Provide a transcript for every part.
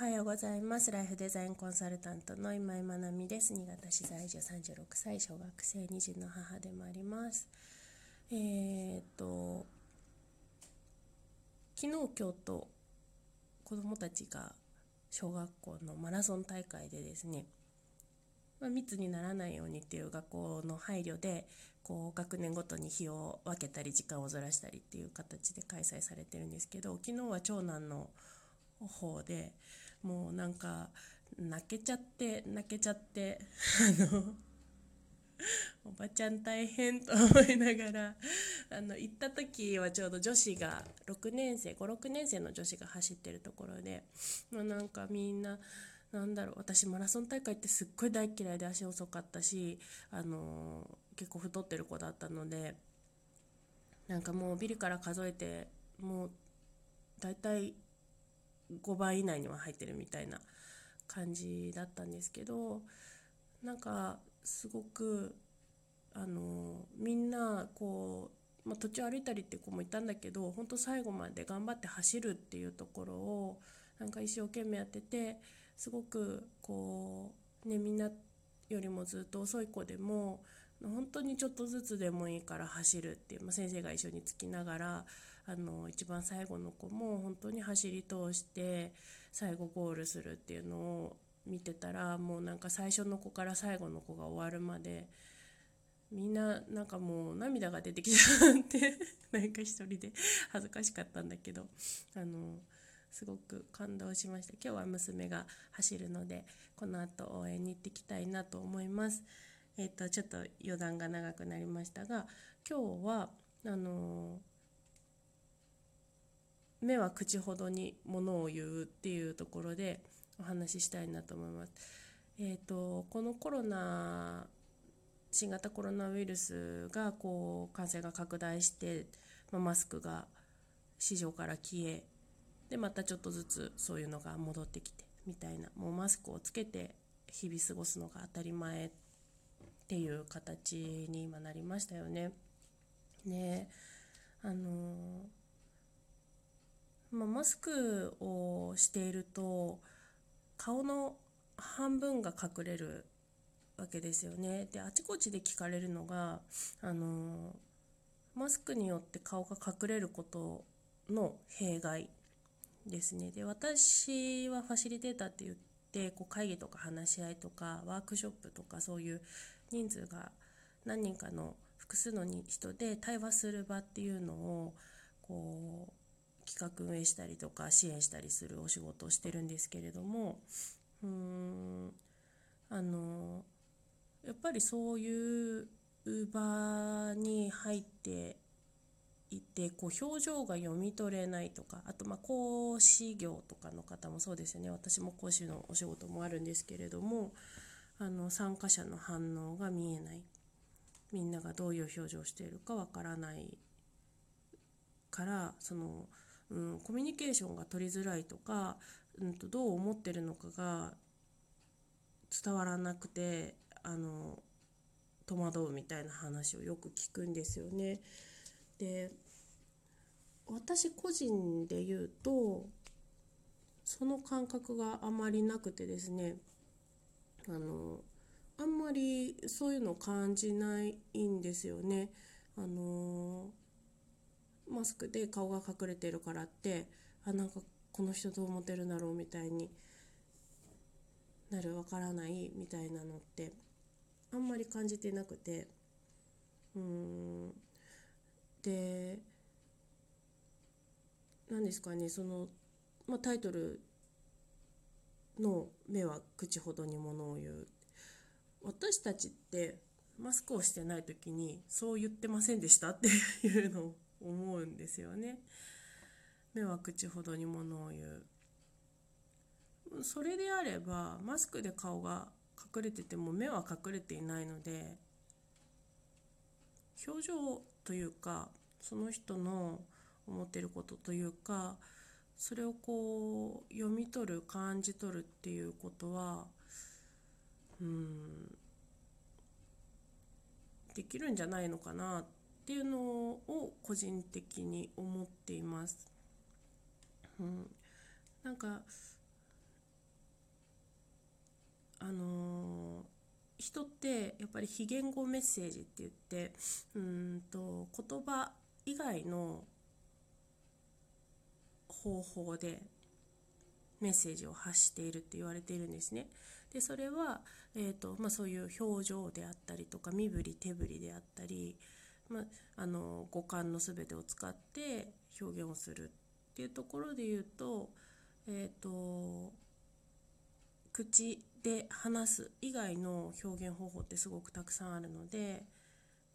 おはようございます。ライフデザインコンサルタントの今井まなみです。新潟市在住36歳小学生2児の母でもあります。えー、っと昨日今日と子どもたちが小学校のマラソン大会でですね、まあ、密にならないようにっていう学校の配慮でこう学年ごとに日を分けたり時間をずらしたりっていう形で開催されてるんですけど昨日は長男の方でもうなんか泣けちゃって泣けちゃってあのおばちゃん大変と思いながらあの行った時はちょうど女子が6年生56年生の女子が走ってるところで、まあ、なんかみんななんだろう私マラソン大会ってすっごい大嫌いで足遅かったし、あの結構太ってる子だったのでなんかもうビリから数えてもう大体5倍以内には入ってるみたいな感じだったんですけどなんかすごくあのみんなこう、まあ、途中歩いたりって子もいたんだけど本当最後まで頑張って走るっていうところをなんか一生懸命やっててすごくこうねみんなよりもずっと遅い子でも本当にちょっとずつでもいいから走るっていう、まあ、先生が一緒につきながらあの一番最後の子も本当に走り通して最後ゴールするっていうのを見てたらもうなんか最初の子から最後の子が終わるまでみんななんかもう涙が出てきちゃって なんか一人で恥ずかしかったんだけどあのすごく感動しました。今日は娘が走るのでこの後応援に行ってきたいなと思います。えっ、とちょっと余談が長くなりましたが今日はあの目は口ほどにものを言うっていうところでお話ししたいなと思います。えーと、このコロナ新型コロナウイルスがこう感染が拡大して、まあ、マスクが市場から消えでまたちょっとずつそういうのが戻ってきてみたいなもうマスクをつけて日々過ごすのが当たり前ってていう形に今なりましたよね。ねあのまあ、マスクをしていると顔の半分が隠れるわけですよね。であちこちで聞かれるのがあのマスクによって顔が隠れることの弊害ですね。で私はファシリテーターって言ってこう会議とか話し合いとかワークショップとかそういう人数が何人かの複数の人で対話する場っていうのをこう企画運営したりとか支援したりするお仕事をしてるんですけれどもうーんあのやっぱりそういう場に入っていてこう表情が読み取れないとかあとま講師業とかの方もそうですよね。私も講師のお仕事もあるんですけれどもあの参加者の反応が見えないみんながどういう表情をしているかわからないからそのうん、コミュニケーションが取りづらいとか、うん、とどう思ってるのかが伝わらなくてあの戸惑うみたいな話をよく聞くんですよね。で私個人で言うとその感覚があまりなくてですねあのあんまりそういうのを感じないんですよね。あのマスクで顔が隠れてるからってあなんかこの人どう思ってるんだろうみたいになるわからないみたいなのってあんまり感じてなくてうんで何ですかねその、まあ、タイトルの「目は口ほどにものを言う」私たちってマスクをしてない時にそう言ってませんでしたっていうのを思うんですよね。目は口ほどにものを言う。それであればマスクで顔が隠れてても目は隠れていないので表情というかその人の思ってることというかそれをこう読み取る感じ取るっていうことはうんできるんじゃないのかなっていうのを個人的に思っています。うん、なんかあのー、人ってやっぱり非言語メッセージって言ってうんと言葉以外の方法でメッセージを発しているって言われているんですね。でそれは、えーとまあ、そういう表情であったりとか身振り手振りであったり、まあ、あの五感の全てを使って表現をするっていうところで言うと,、えーと、口で話す以外の表現方法ってすごくたくさんあるので、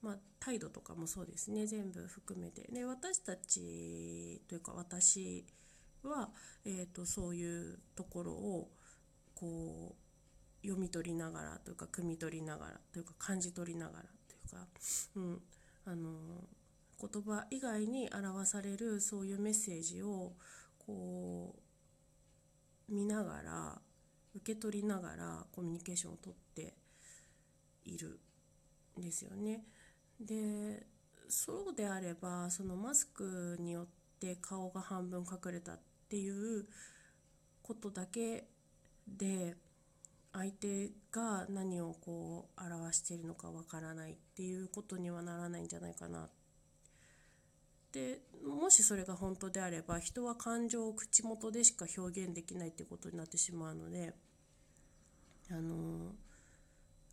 まあ、態度とかもそうですね。全部含めて。で私たちというか私は、えーと、そういうところをこう読み取りながらというか汲み取りながらというか感じ取りながらというか、うん、あの言葉以外に表されるそういうメッセージをこう見ながら受け取りながらコミュニケーションをとっているんですよね。でそうであればそのマスクによって顔が半分隠れたっていうことだけで相手が何をこう表しているのかわからないっていうことにはならないんじゃないかなでもしそれが本当であれば人は感情を口元でしか表現できないっていうことになってしまうのであの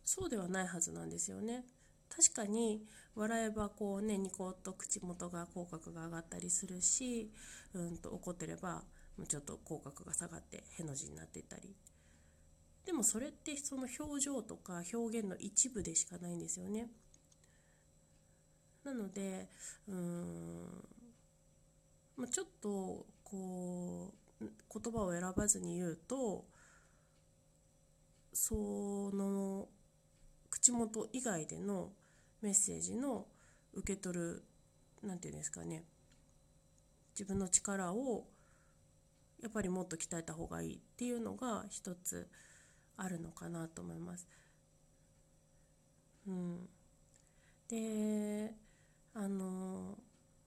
そうではないはずなんですよね。確かに笑えばこうねニコッと口元が口角が上がったりするしうんと怒ってればちょっと口角が下がってへの字になっていたり。でもそれってその表情とか表現の一部でしかないんですよね。なのでうん、まあ、ちょっとこう言葉を選ばずに言うとその口元以外でのメッセージの受け取る何て言うんですかね自分の力をやっぱりもっと鍛えた方がいいっていうのが一つあるのかなと思います。うん、であの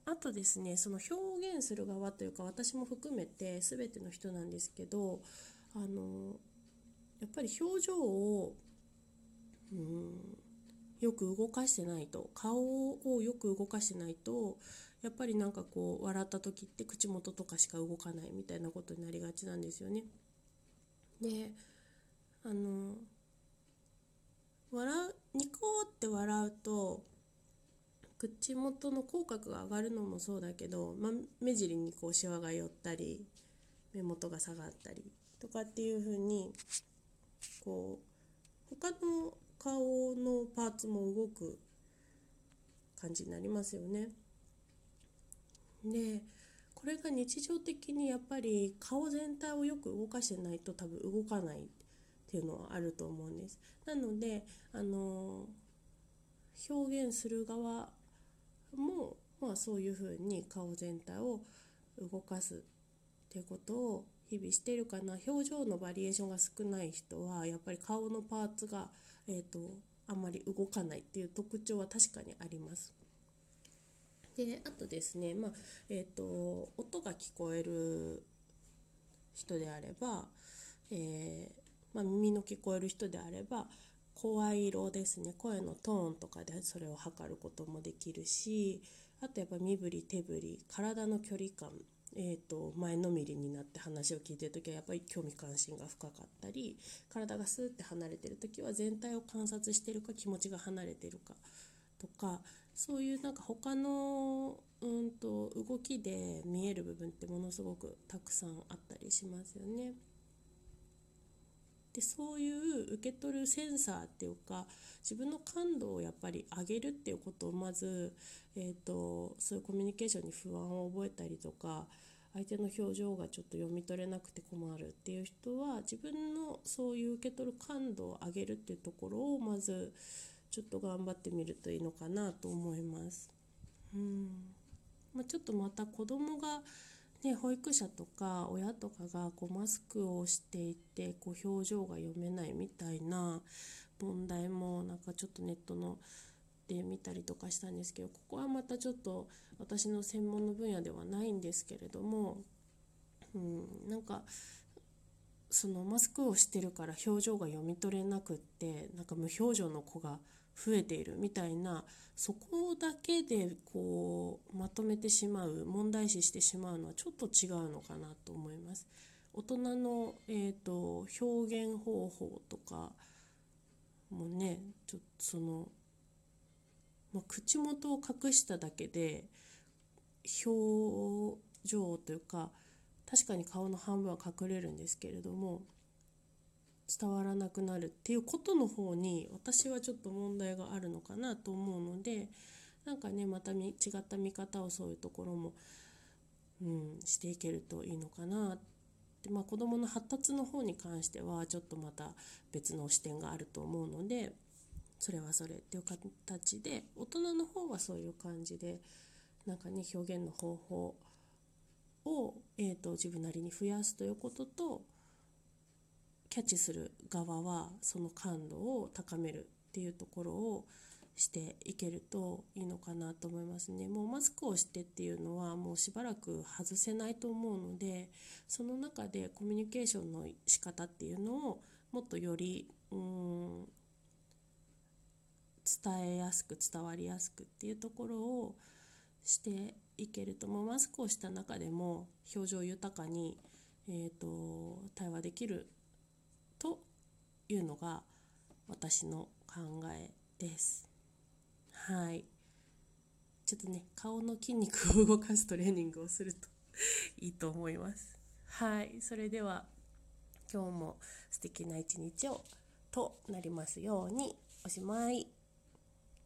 あとですねその表現する側というか私も含めて全ての人なんですけどあのやっぱり表情を、うん、よく動かしてないと顔をよく動かしてないとやっぱりなんかこう笑った時って口元とかしか動かないみたいなことになりがちなんですよね。であの笑うニコって笑うと口元の口角が上がるのもそうだけど、まあ、目尻にこうシワが寄ったり目元が下がったりとかっていう風にこう他の顔のパーツも動く感じになりますよね。でこれが日常的にやっぱり顔全体をよく動かしてないと多分動かないっていうのはあると思うんです。なのであの表現する側も、まあ、そういうふうに顔全体を動かすっていうことを日々してるかな表情のバリエーションが少ない人はやっぱり顔のパーツがえーと、あんまり動かないっていう特徴は確かにあります。であとですね、まあえーと、音が聞こえる人であれば、えー、まあ、耳の聞こえる人であれば声色ですね声のトーンとかでそれを測ることもできるしあとやっぱ身振り手振り体の距離感えーと、前のめりになって話を聞いてる時はやっぱり興味関心が深かったり体がスーッて離れてる時は全体を観察してるか気持ちが離れてるかとかそういうなんか他のうんと動きで見える部分ってものすごくたくさんあったりしますよね。でそういう受け取るセンサーっていうか自分の感度をやっぱり上げるっていうことをまず、えーと、そういうコミュニケーションに不安を覚えたりとか相手の表情がちょっと読み取れなくて困るっていう人は自分のそういう受け取る感度を上げるっていうところをまずちょっと頑張ってみるといいのかなと思います。うんまあ、ちょっとまた子供がね、保育者とか親とかがこうマスクをしていてこう表情が読めないみたいな問題もなんかちょっとネットので見たりとかしたんですけどここはまたちょっと私の専門の分野ではないんですけれども、うん、なんかそのマスクをしてるから表情が読み取れなくってなんか無表情の子が増えているみたいなそこだけでこうまとめてしまう問題視してしまうのはちょっと違うのかなと思います。大人の、えーと、表現方法とかもねちょっとその、まあ、口元を隠しただけで表情というか確かに顔の半分は隠れるんですけれども伝わらなくなるっていうことの方に私はちょっと問題があるのかなと思うのでなんかねまた違った見方をそういうところも、うん、していけるといいのかなって。まあ子どもの発達の方に関してはちょっとまた別の視点があると思うのでそれはそれっていう形で大人の方はそういう感じでなんかね表現の方法を、えーと自分なりに増やすということとキャッチする側はその感度を高めるっていうところをしていけるといいのかなと思いますね。もうマスクをしてっていうのはもうしばらく外せないと思うのでその中でコミュニケーションの仕方っていうのをもっとよりうん伝えやすく伝わりやすくっていうところをしていけるともうマスクをした中でも表情豊かに、えーと対話できるいうのが私の考えです。はい。ちょっとね、顔の筋肉を動かすトレーニングをするといいと思います。はい。それでは今日も素敵な一日をとなりますようにおしまい。